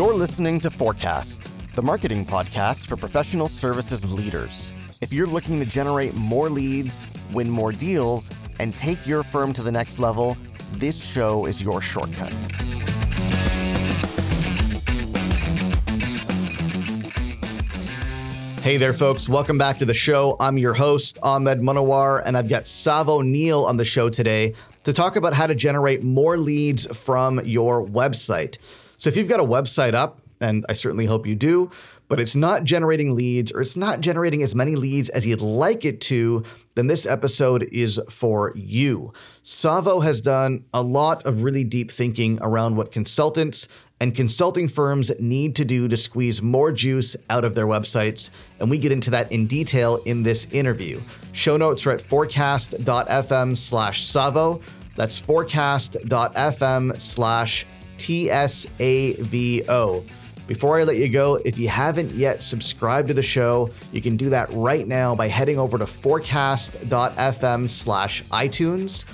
You're listening to Forecast, the marketing podcast for professional services leaders. If you're looking to generate more leads, win more deals, and take your firm to the next level, this show is your shortcut. Hey there, folks. Welcome back to the show. I'm your host, Ahmed Munawar, and I've got Tsavo Neal on the show today to talk about how to generate more leads from your website. So, if you've got a website up, and I certainly hope you do, but it's not generating leads or it's not generating as many leads as you'd like it to, then this episode is for you. Tsavo has done a lot of really deep thinking around what consultants and consulting firms need to do to squeeze more juice out of their websites. And we get into that in detail in this interview. Show notes are at forecast.fm slash Tsavo. That's forecast.fm slash TSAVO. Before I let you go, if you haven't yet subscribed to the show, you can do that right now by heading over to forecast.fm slash iTunes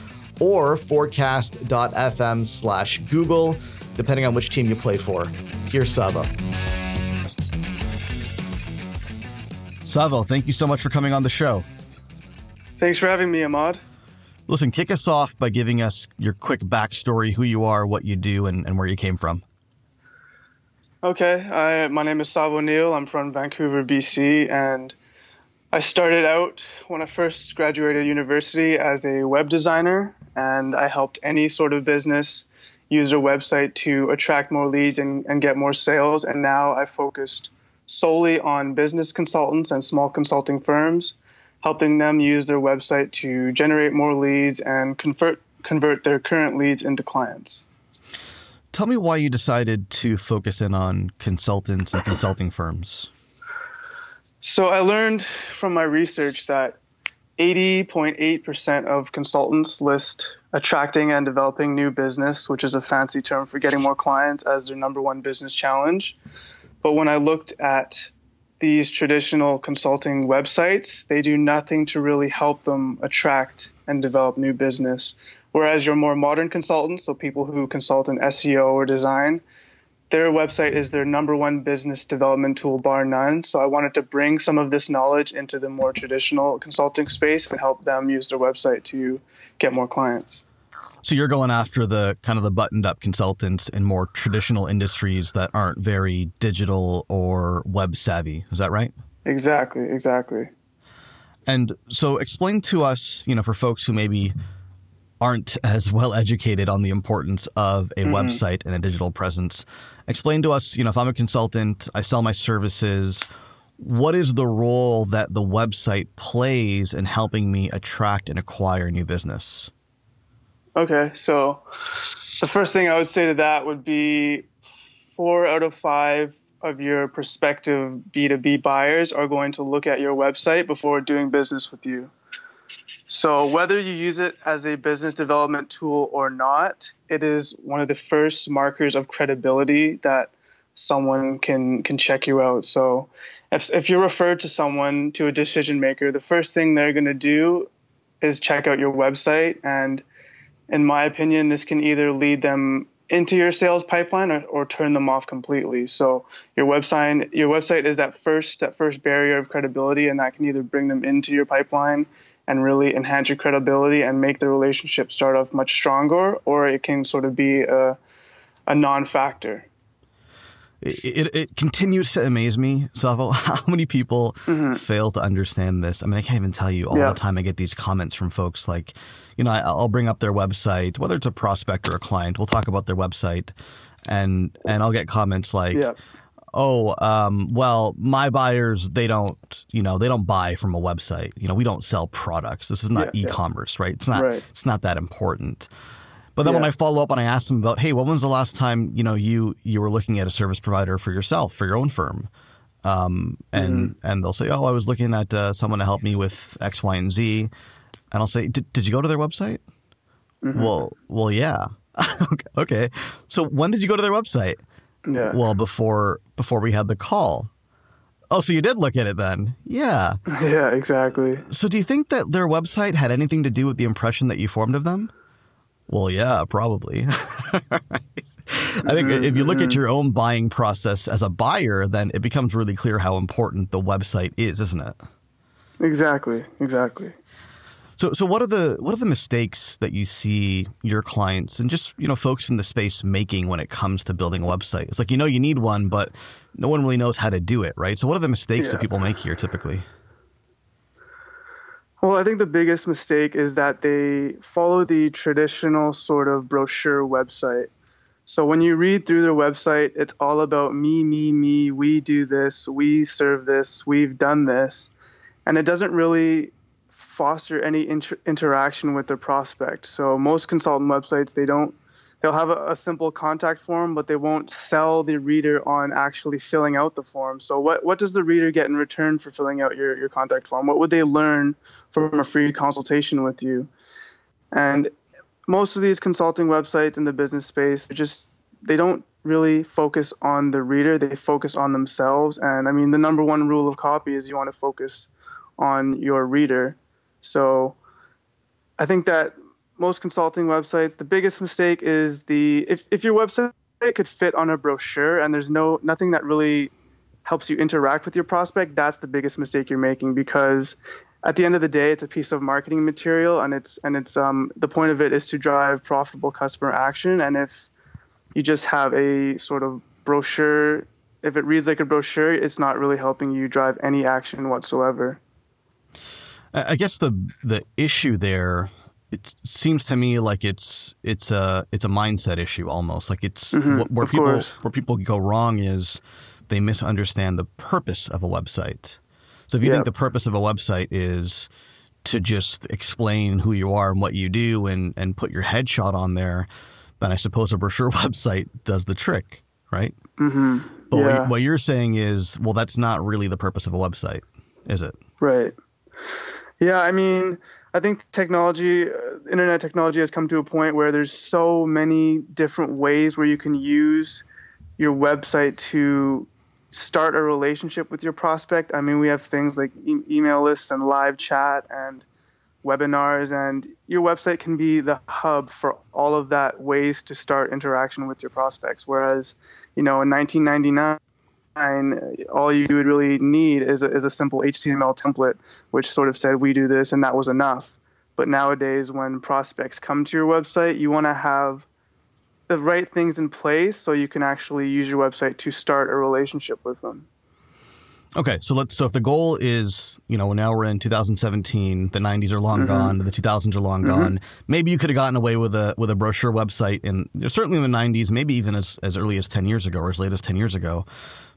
or forecast.fm slash Google depending on which team you play for. Here's Tsavo. Tsavo, thank you so much for coming on the show. Thanks for having me, Ahmed. Listen, kick us off by giving us your quick backstory, who you are, what you do, and, and where you came from. Okay, I, my name is Tsavo Neal. I'm from Vancouver, BC, and I started out when I first graduated university as a web designer, and I helped any sort of business use their website to attract more leads and, and get more sales. And now I focused solely on business consultants and small consulting firms, helping them use their website to generate more leads and convert convert their current leads into clients. Tell me why you decided to focus in on consultants and consulting firms. So I learned from my research that 80.8% of consultants list attracting and developing new business, which is a fancy term for getting more clients, as their number one business challenge. But when I looked at these traditional consulting websites, they do nothing to really help them attract and develop new business. Whereas your more modern consultants, so people who consult in SEO or design, their website is their number one business development tool, bar none. So I wanted to bring some of this knowledge into the more traditional consulting space and help them use their website to get more clients. So you're going after the kind of the buttoned up consultants in more traditional industries that aren't very digital or web savvy. Is that right? Exactly, exactly. And so explain to us, you know, for folks who maybe aren't as well educated on the importance of a mm-hmm. website and a digital presence. Explain to us, you know, if I'm a consultant, I sell my services, what is the role that the website plays in helping me attract and acquire new business? Okay, so the first thing I would say to that would be four out of five of your prospective B2B buyers are going to look at your website before doing business with you. So, whether you use it as a business development tool or not, it is one of the first markers of credibility that someone can can check you out. So, if if you're referred to someone to a decision maker, the first thing they're going to do is check out your website and in my opinion, this can either lead them into your sales pipeline or, or turn them off completely. So your website your website is that first that first barrier of credibility and that can either bring them into your pipeline and really enhance your credibility and make the relationship start off much stronger, or it can sort of be a, a non-factor. It, it, it, continues to amaze me, Tsavo, how many people mm-hmm. fail to understand this. I mean, I can't even tell you all yeah. the time I get these comments from folks like, you know, I, will bring up their website, whether it's a prospect or a client, we'll talk about their website, and and I'll get comments like, yeah oh, um, well, my buyers, they don't, you know, they don't buy from a website. You know, we don't sell products. This is not yeah, e-commerce, right? It's not, right. it's not that important. But then yeah. when I follow up and I ask them about, hey, when was the last time, you know, you, you were looking at a service provider for yourself, for your own firm? Um, and, mm-hmm. and they'll say, oh, I was looking at uh, someone to help me with X, Y, and Z. And I'll say, did you go to their website? Mm-hmm. Well, well, yeah. okay. okay. So when did you go to their website? Yeah. Well, before before we had the call. Oh, so you did look at it then? Yeah. Yeah, exactly. So do you think that their website had anything to do with the impression that you formed of them? Well, yeah, probably. I think if you look at your own buying process as a buyer, then it becomes really clear how important the website is, isn't it? Exactly. Exactly. So, so what are the what are the mistakes that you see your clients and just you know folks in the space making when it comes to building a website? It's like you know you need one, but no one really knows how to do it, right? So, what are the mistakes yeah. that people make here typically? Well, I think the biggest mistake is that they follow the traditional sort of brochure website. So when you read through their website, it's all about me, me, me. We do this, we serve this, we've done this. And it doesn't really foster any inter- interaction with the prospect. So most consultant websites they don't they'll have a, a, simple contact form, but they won't sell the reader on actually filling out the form. So what what does the reader get in return for filling out your your contact form? What would they learn from a free consultation with you? And most of these consulting websites in the business space they just they don't really focus on the reader they focus on themselves and i mean the number one rule of copy is you want to focus on your reader so I think that most consulting websites, the biggest mistake is the if, if your website could fit on a brochure and there's no nothing that really helps you interact with your prospect, that's the biggest mistake you're making because at the end of the day, it's a piece of marketing material and it's and it's um, the point of it is to drive profitable customer action. And if you just have a sort of brochure, if it reads like a brochure, it's not really helping you drive any action whatsoever. I guess the the issue there it seems to me like it's it's a it's a mindset issue almost like it's mm-hmm, where people course. where people go wrong is they misunderstand the purpose of a website. So if you yep. think the purpose of a website is to just explain who you are and what you do and and put your headshot on there, then I suppose a brochure website does the trick, right? Mm-hmm. But yeah. what, what you're saying is, well, that's not really the purpose of a website, is it? Right. Yeah, I mean, I think technology, uh, internet technology has come to a point where there's so many different ways where you can use your website to start a relationship with your prospect. I mean, we have things like e- email lists and live chat and webinars, and your website can be the hub for all of that ways to start interaction with your prospects. Whereas, you know, in 1999, all you would really need is a, is a simple HTML template, which sort of said, we do this, and that was enough. But nowadays, when prospects come to your website, you want to have the right things in place so you can actually use your website to start a relationship with them. Okay, so let's. So if the goal is, you know, now we're in 2017, the 90s are long mm-hmm. gone, the 2000s are long mm-hmm. gone. Maybe you could have gotten away with a with a brochure website, and certainly in the 90s, maybe even as as early as 10 years ago or as late as 10 years ago.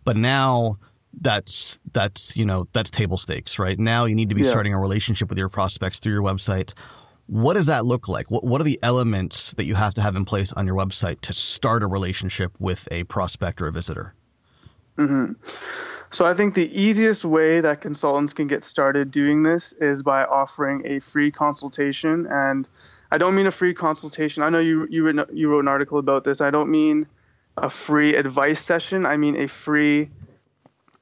But now that's that's you know that's table stakes, right? Now you need to be yeah. starting a relationship with your prospects through your website. What does that look like? What what are the elements that you have to have in place on your website to start a relationship with a prospect or a visitor? Mm-hmm. So I think the easiest way that consultants can get started doing this is by offering a free consultation. And I don't mean a free consultation. I know you you wrote, you wrote an article about this. I don't mean a free advice session. I mean a free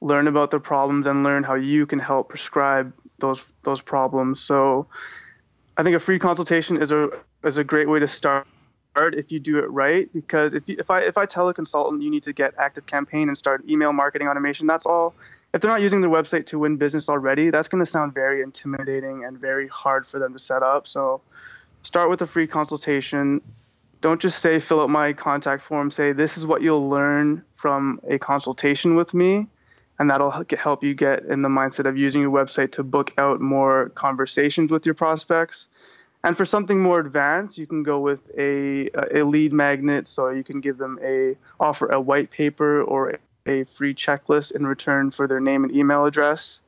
learn about the problems and learn how you can help prescribe those those problems. So I think a free consultation is a is a great way to start if you do it right because if you, if I if I tell a consultant you need to get active campaign and start email marketing automation that's all if they're not using their website to win business already that's going to sound very intimidating and very hard for them to set up so start with a free consultation don't just say fill out my contact form. Say this is what you'll learn from a consultation with me and that'll help you get in the mindset of using your website to book out more conversations with your prospects. And for something more advanced you can go with a, a lead magnet so you can give them a offer a white paper or a free checklist in return for their name and email address.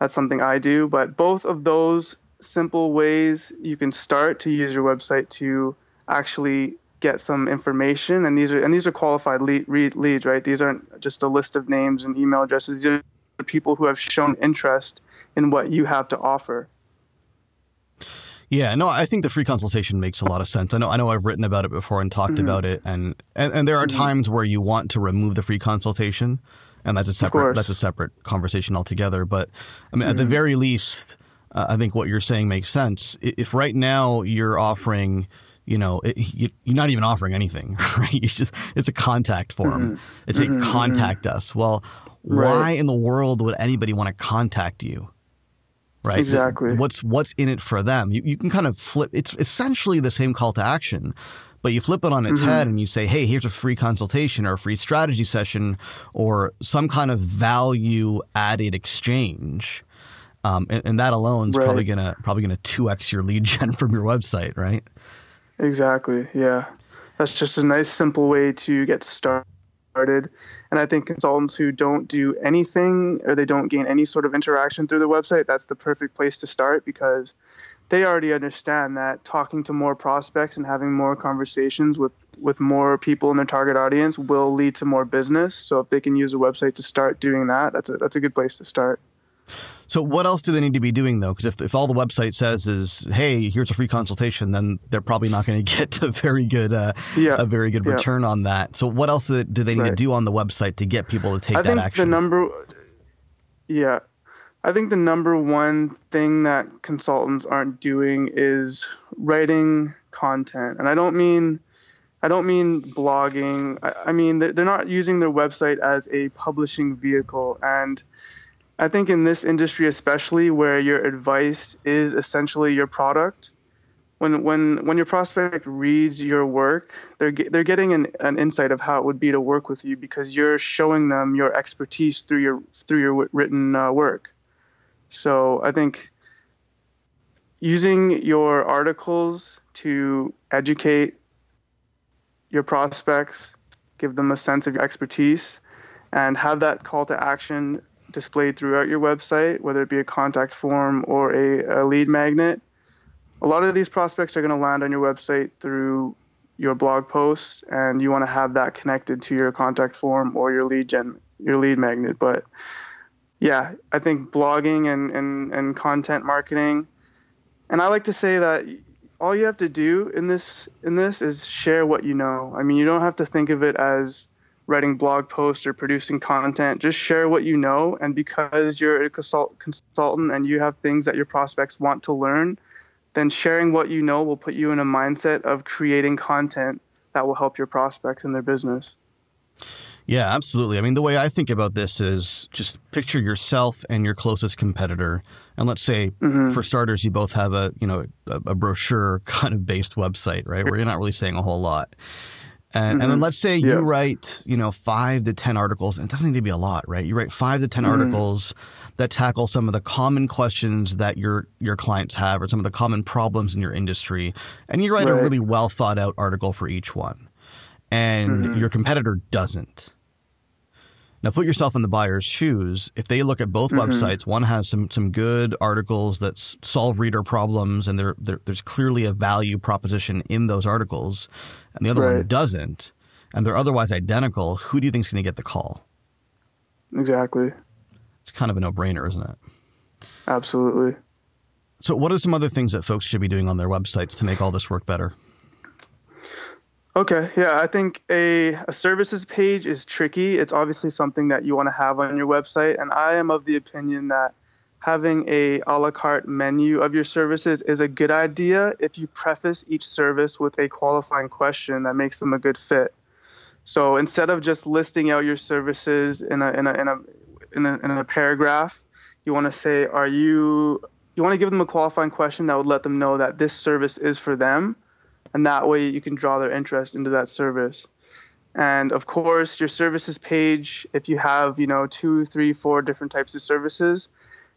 That's something i do but both of those simple ways you can start to use your website to actually get some information and these are and these are qualified lead, leads right these aren't just a list of names and email addresses these are people who have shown interest in what you have to offer yeah, no, I think the free consultation makes a lot of sense. I know, I know, I've written about it before and talked mm-hmm. about it, and, and and there are mm-hmm. times where you want to remove the free consultation, and that's a separate that's a separate conversation altogether. But I mean, mm-hmm. at the mm-hmm. very least, uh, I think what you're saying makes sense. If right now you're offering you know, it, you, are not even offering anything, right? You just it's a contact form. Mm-hmm. It's a mm-hmm. contact mm-hmm. us. Well, right. why in the world would anybody want to contact you? Right. Exactly. What's what's in it for them? You, you can kind of flip. It's essentially the same call to action, but you flip it on its mm-hmm. head and you say, "Hey, here's a free consultation or a free strategy session or some kind of value added exchange." Um, and, and, that alone is right. probably gonna probably gonna two x your lead gen from your website, right? Exactly. Yeah. That's just a nice, simple way to get started. And I think consultants who don't do anything or they don't gain any sort of interaction through the website, that's the perfect place to start because they already understand that talking to more prospects and having more conversations with, with more people in their target audience will lead to more business. So if they can use a website to start doing that, that's a, that's a good place to start. So what else do they need to be doing though? Because if, if all the website says is, "Hey, here's a free consultation," then they're probably not going to get a very good uh, yeah. a very good return yeah. on that. So what else do they need right. to do on the website to get people to take I that action? The number, yeah, I think the number one thing that consultants aren't doing is writing content, and I don't mean. I don't mean blogging. I, I mean they're not using their website as a publishing vehicle, and I think in this industry, especially where your advice is essentially your product, when when when your prospect reads your work, they're they're getting an, an insight of how it would be to work with you because you're showing them your expertise through your through your written uh, work. So I think using your articles to educate your prospects, give them a sense of your expertise, and have that call to action displayed throughout your website, whether it be a contact form or a, a lead magnet. A lot of these prospects are going to land on your website through your blog post, and you want to have that connected to your contact form or your lead gen, your lead magnet. But yeah, I think blogging and, and, and content marketing, and I like to say that all you have to do in this in this is share what you know. I mean, you don't have to think of it as writing blog posts or producing content. Just share what you know. And because you're a consult- consultant and you have things that your prospects want to learn, then sharing what you know will put you in a mindset of creating content that will help your prospects in their business. Yeah, absolutely. I mean, the way I think about this is just picture yourself and your closest competitor. And let's say, mm-hmm. for starters, you both have a you know a, a brochure kind of based website, right, where you're not really saying a whole lot. And, mm-hmm. and, then mm-hmm. let's say yeah. you write, you know, five to 10 articles, and it doesn't need to be a lot, right? You write five to 10 mm-hmm. articles that tackle some of the common questions that your, your clients have or some of the common problems in your industry. And you write right. a really well thought out article for each one. And mm-hmm. your competitor doesn't. Now put yourself in the buyer's shoes. If they look at both mm-hmm. websites, one has some some good articles that solve reader problems, and there, there's clearly a value proposition in those articles, and the other right. one doesn't, and they're otherwise identical. Who do you think is going to get the call? Exactly. It's kind of a no brainer, isn't it? Absolutely. So, what are some other things that folks should be doing on their websites to make all this work better? Okay, yeah, I think a, a services page is tricky. It's obviously something that you want to have on your website, and I am of the opinion that having a a la carte menu of your services is a good idea if you preface each service with a qualifying question that makes them a good fit. So instead of just listing out your services in a in a in a in a, in a paragraph, you want to say, are you you want to give them a qualifying question that would let them know that this service is for them and that way you can draw their interest into that service. And of course, your services page, if you have, you know, two, three, four different types of services,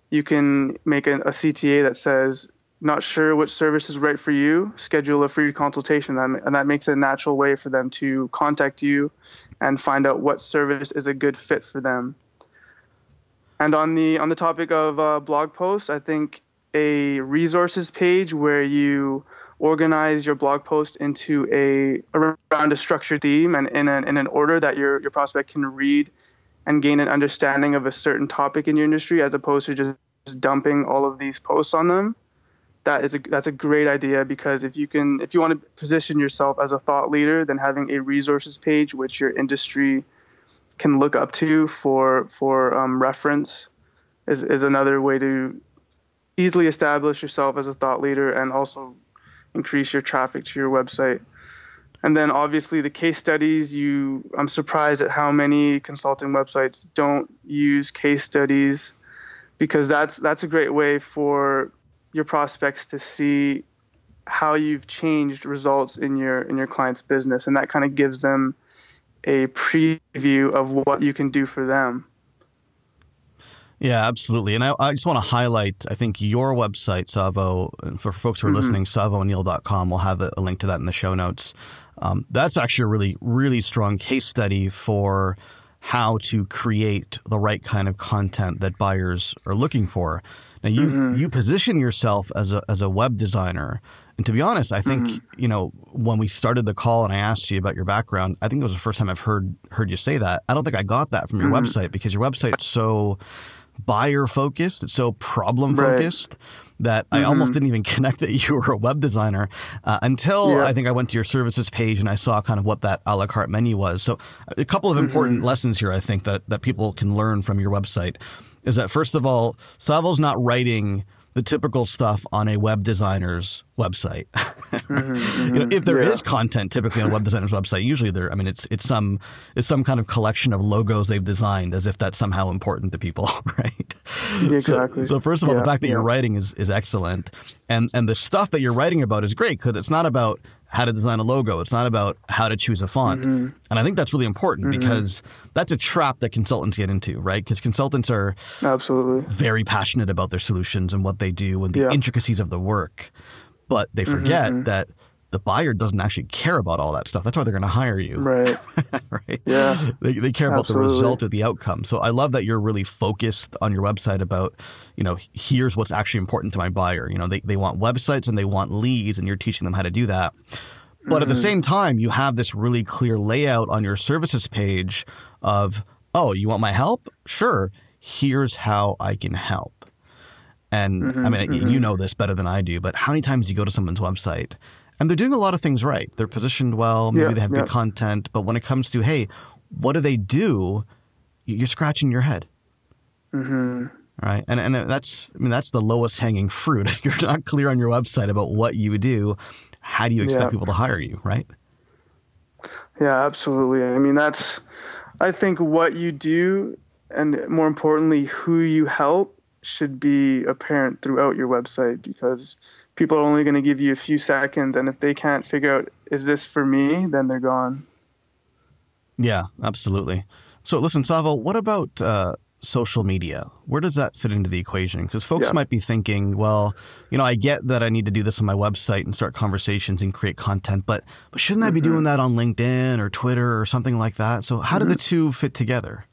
you can make a, a CTA that says, not sure which service is right for you, schedule a free consultation. And that makes a natural way for them to contact you and find out what service is a good fit for them. And on the on the topic of uh, blog posts, I think a resources page where you organize your blog post into a around a structured theme and in an, in an order that your, your prospect can read and gain an understanding of a certain topic in your industry as opposed to just dumping all of these posts on them. That is a that's a great idea because if you can if you want to position yourself as a thought leader then having a resources page which your industry can look up to for for um, reference is, is another way to easily establish yourself as a thought leader and also increase your traffic to your website. And then obviously the case studies, you I'm surprised at how many consulting websites don't use case studies because that's that's a great way for your prospects to see how you've changed results in your in your client's business and that kind of gives them a preview of what you can do for them. Yeah, absolutely. And I, I just want to highlight, I think your website, Tsavo, for folks who are mm-hmm. listening, tsavoneal.com, we'll have a, a, link to that in the show notes. Um, that's actually a really, really strong case study for how to create the right kind of content that buyers are looking for. Now, you, mm-hmm. you position yourself as a, as a web designer. And to be honest, I think, mm-hmm. you know, when we started the call and I asked you about your background, I think it was the first time I've heard heard you say that. I don't think I got that from your mm-hmm. website because your website's so buyer focused, it's so problem focused. Right. That I mm-hmm. almost didn't even connect that you were a web designer uh, until yeah. I think I went to your services page and I saw kind of what that a la carte menu was. So, a couple of important mm-hmm. lessons here, I think, that, that people can learn from your website is that, first of all, Tsavo's not writing the typical stuff on a web designer's website. mm-hmm, mm-hmm. You know, if there yeah. is content typically on a web designer's website, usually there. I mean, it's it's some it's some kind of collection of logos they've designed, as if that's somehow important to people, right? Exactly. So, so first of all, yeah, the fact that yeah. you're writing is is excellent, and and the stuff that you're writing about is great because it's not about how to design a logo. It's not about how to choose a font. Mm-hmm. And I think that's really important mm-hmm. because that's a trap that consultants get into, right? Because consultants are absolutely very passionate about their solutions and what they do and the yeah. intricacies of the work. But they mm-hmm, forget mm-hmm. that the buyer doesn't actually care about all that stuff. That's why they're going to hire you. Right. right. Yeah. They, they care about Absolutely. the result or the outcome. So I love that you're really focused on your website about, you know, here's what's actually important to my buyer. You know, they, they want websites and they want leads and you're teaching them how to do that. But mm-hmm. at the mm-hmm. same time, you have this really clear layout on your services page of, oh, you want my help? Sure. Here's how I can help. And mm-hmm, I mean, mm-hmm. you know this better than I do, but how many times you go to someone's website and they're doing a lot of things right. They're positioned well. Maybe yeah, they have yeah. good content. But when it comes to, hey, what do they do? You're scratching your head. Mm-hmm. Right. And, and that's, I mean, that's the lowest hanging fruit. If you're not clear on your website about what you do, how do you expect yeah. people to hire you? Right. Yeah, absolutely. I mean, that's, I think what you do and more importantly, who you help should be apparent throughout your website because people are only going to give you a few seconds and if they can't figure out is this for me then they're gone yeah absolutely so listen tsavo what about uh, social media where does that fit into the equation because folks yeah. might be thinking well you know i get that i need to do this on my website and start conversations and create content but but shouldn't i be mm-hmm. doing that on linkedin or twitter or something like that so how mm-hmm. do the mm-hmm. two fit together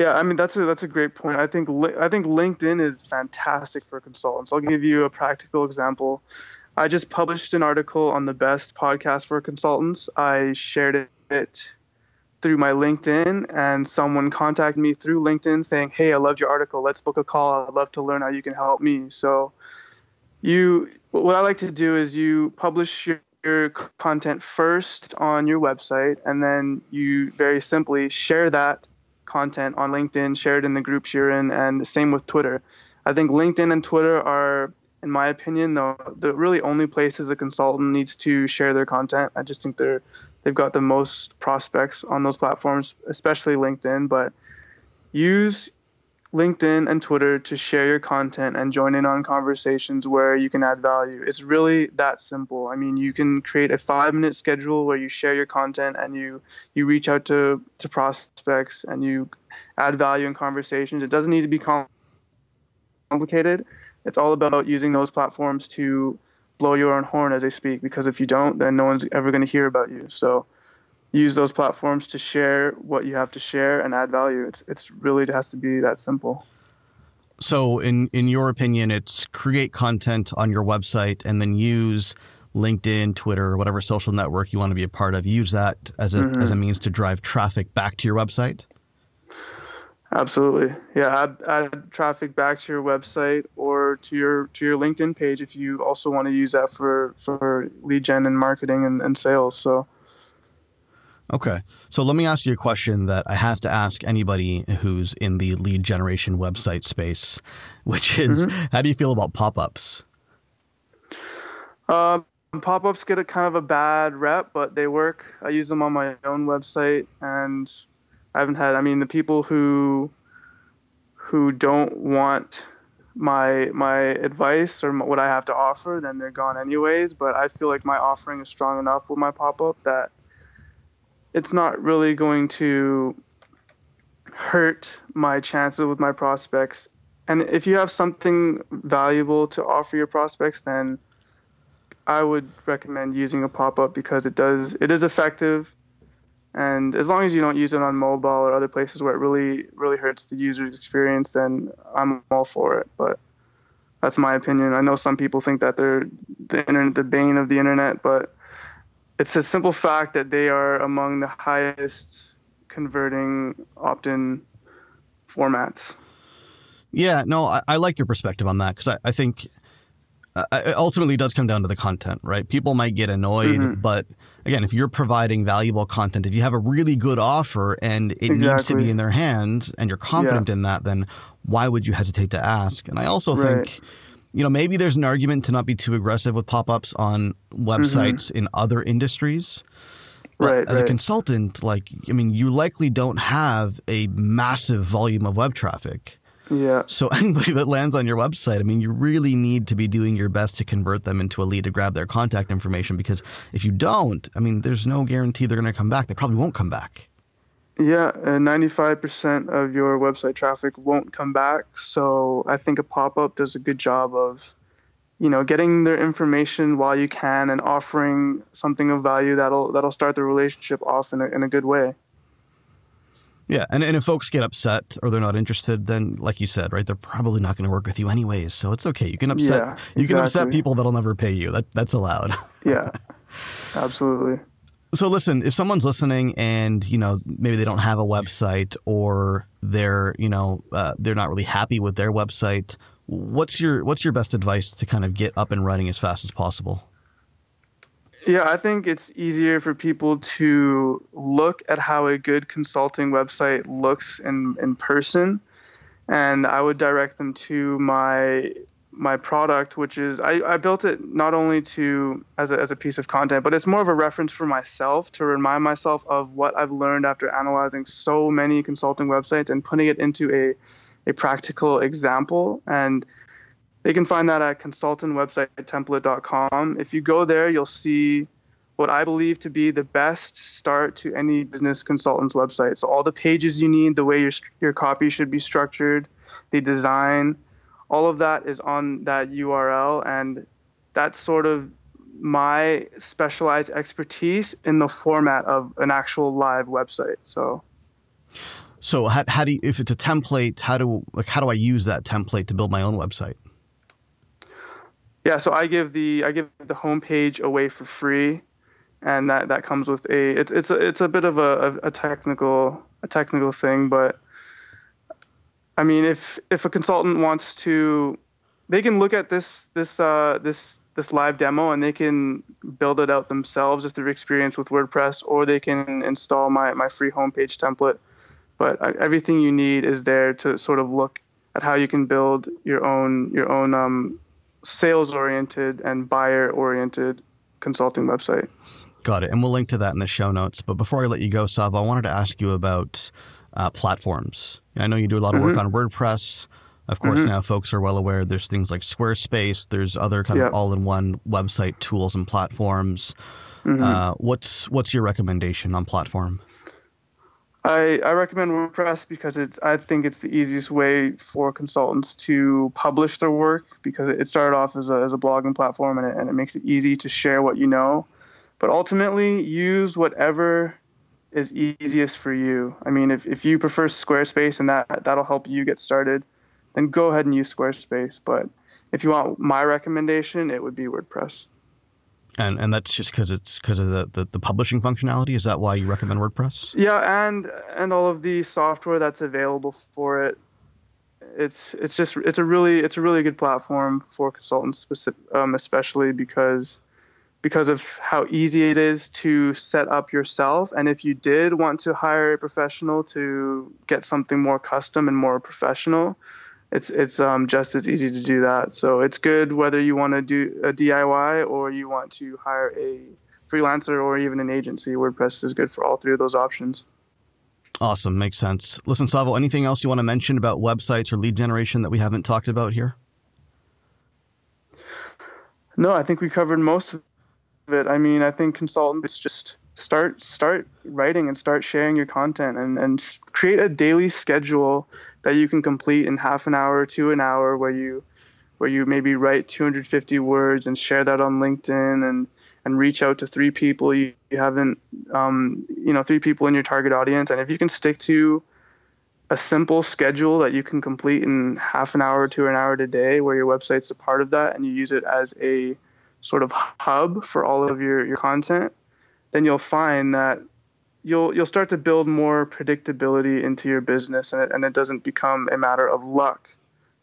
yeah, I mean that's a that's a great point. I think I think LinkedIn is fantastic for consultants. I'll give you a practical example. I just published an article on the best podcast for consultants. I shared it through my LinkedIn, and someone contacted me through LinkedIn saying, "Hey, I loved your article. Let's book a call. I'd love to learn how you can help me." So, you what I like to do is you publish your your content first on your website and then you very simply share that content on LinkedIn, share it in the groups you're in, and the same with Twitter. I think LinkedIn and Twitter are, in my opinion, the, the really only places a consultant needs to share their content. I just think they're they've got the most prospects on those platforms, especially LinkedIn. But use LinkedIn and Twitter to share your content and join in on conversations where you can add value. It's really that simple. I mean, you can create a five minute schedule where you share your content and you you reach out to to prospects and you add value in conversations. It doesn't need to be complicated. It's all about using those platforms to blow your own horn as they speak because if you don't, then no one's ever going to hear about you. So use those platforms to share what you have to share and add value. It's it's really it has to be that simple. So in in your opinion, it's create content on your website and then use LinkedIn, Twitter, whatever social network you want to be a part of. Use that as a mm-hmm. as a means to drive traffic back to your website. Absolutely, yeah. Add, add traffic back to your website or to your to your LinkedIn page if you also want to use that for for lead gen and marketing and, and sales. So Okay. So let me ask you a question that I have to ask anybody who's in the lead generation website space, which is mm-hmm. how do you feel about pop ups? Um, pop-ups get a kind of a bad rep, but they work. I use them on my own website, and I haven't had. I mean, the people who who don't want my my advice or what I have to offer, then they're gone anyways. But I feel like my offering is strong enough with my pop-up that it's not really going to hurt my chances with my prospects. And if you have something valuable to offer your prospects, then I would recommend using a pop-up because it does it is effective. And as long as you don't use it on mobile or other places where it really really hurts the user's experience, then I'm all for it. But that's my opinion. I know some people think that they're the internet, the bane of the internet, but it's a simple fact that they are among the highest converting opt-in formats. Yeah, no, I, I like your perspective on that because I, I think uh, it ultimately does come down to the content, right? People might get annoyed, mm-hmm. but again, if you're providing valuable content, if you have a really good offer and it exactly. needs to be in their hands and you're confident yeah. in that, then why would you hesitate to ask? And I also right. think, you know, maybe there's an argument to not be too aggressive with pop ups on websites mm-hmm. in other industries. But right, as right. a consultant, like, I mean, you likely don't have a massive volume of web traffic. Yeah. So anybody that lands on your website, I mean, you really need to be doing your best to convert them into a lead to grab their contact information because if you don't, I mean, there's no guarantee they're going to come back. They probably won't come back. Yeah, uh, and 95% of your website traffic won't come back. So I think a pop-up does a good job of, you know, getting their information while you can and offering something of value that'll that'll start the relationship off in a, in a good way. Yeah, and, and if folks get upset or they're not interested, then like you said, right, they're probably not going to work with you anyways. So it's okay. You can upset yeah, exactly. you can upset people that'll never pay you. That that's allowed. yeah. Absolutely. So listen, if someone's listening and you know maybe they don't have a website or they're you know uh, they're not really happy with their website, what's your what's your best advice to kind of get up and running as fast as possible? Yeah, I think it's easier for people to look at how a good consulting website looks in, in person. And I would direct them to my my product, which is I, I built it not only to as a, as a piece of content, but it's more of a reference for myself to remind myself of what I've learned after analyzing so many consulting websites and putting it into a, a practical example. And they can find that at consultantwebsitetemplate.com. If you go there, you'll see what I believe to be the best start to any business consultant's website. So all the pages you need, the way your your copy should be structured, the design, all of that is on that URL and that's sort of my specialized expertise in the format of an actual live website. So so how, how do you, if it's a template, how do like how do I use that template to build my own website? Yeah, so I give the I give the homepage away for free, and that, that comes with a it's it's a, it's a bit of a, a technical a technical thing, but I mean if if a consultant wants to, they can look at this this uh, this this live demo and they can build it out themselves if they're experienced with WordPress, or they can install my my free homepage template. But everything you need is there to sort of look at how you can build your own your own um, sales oriented and buyer oriented consulting website. Got it. And we'll link to that in the show notes. But before I let you go, Sav, I wanted to ask you about uh, platforms. I know you do a lot of work mm-hmm. on WordPress. Of course, mm-hmm. now folks are well aware there's things like Squarespace, there's other kind of all in one website tools and platforms. Mm-hmm. Uh, what's what's your recommendation on platform? I, I recommend WordPress because it's I think it's the easiest way for consultants to publish their work because it started off as a, as a blogging platform and it, and it makes it easy to share what you know. But ultimately, use whatever is easiest for you. I mean, if, if you prefer Squarespace and that that'll help you get started, then go ahead and use Squarespace. But if you want my recommendation, it would be WordPress. And and that's just because it's because of the, the, the publishing functionality. Is that why you recommend WordPress? Yeah, and and all of the software that's available for it. It's it's just it's a really it's a really good platform for consultants, specific, um, especially because because of how easy it is to set up yourself. And if you did want to hire a professional to get something more custom and more professional, it's it's um, just as easy to do that. So it's good whether you want to do a DIY or you want to hire a freelancer or even an agency. WordPress is good for all three of those options. Awesome, makes sense. Listen, Tsavo, anything else you want to mention about websites or lead generation that we haven't talked about here? No, I think we covered most of it. I mean, I think consultants just start start writing and start sharing your content and, and create a daily schedule that you can complete in half an hour to an hour where you where you maybe write 250 words and share that on LinkedIn and and reach out to three people you, you haven't um, you know three people in your target audience and if you can stick to a simple schedule that you can complete in half an hour to an hour a day where your website's a part of that and you use it as a sort of hub for all of your, your content then you'll find that you'll you'll start to build more predictability into your business and it, and it doesn't become a matter of luck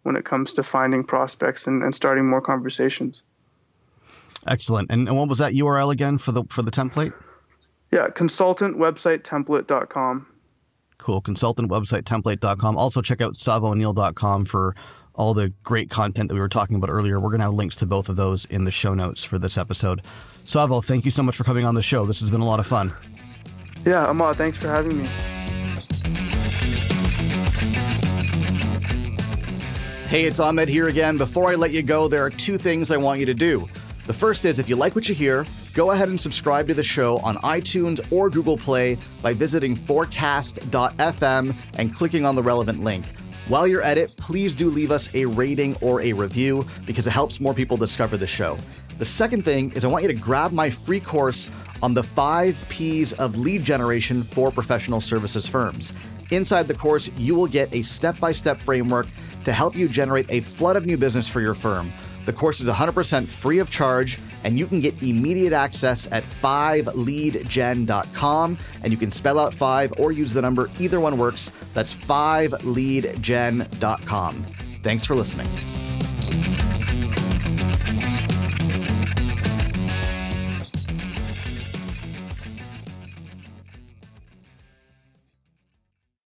when it comes to finding prospects and, and starting more conversations. Excellent. And, and what was that url again for the for the template? Yeah consultantwebsitetemplate.com cool. Consultantwebsitetemplate.com also check out tsavoneal.com for all the great content that we were talking about earlier we're going to have links to both of those in the show notes for this episode Tsavo, thank you so much for coming on the show. This has been a lot of fun. Yeah, Ahmed, thanks for having me. Hey, it's Ahmed here again. Before I let you go, there are two things I want you to do. The first is if you like what you hear, go ahead and subscribe to the show on iTunes or Google Play by visiting forecast.fm and clicking on the relevant link. While you're at it, please do leave us a rating or a review because it helps more people discover the show. The second thing is I want you to grab my free course on the five P's of lead generation for professional services firms. Inside the course, you will get a step by step framework to help you generate a flood of new business for your firm. The course is 100% free of charge, and you can get immediate access at 5leadgen.com. And you can spell out 5 or use the number, either one works. That's 5leadgen.com. Thanks for listening.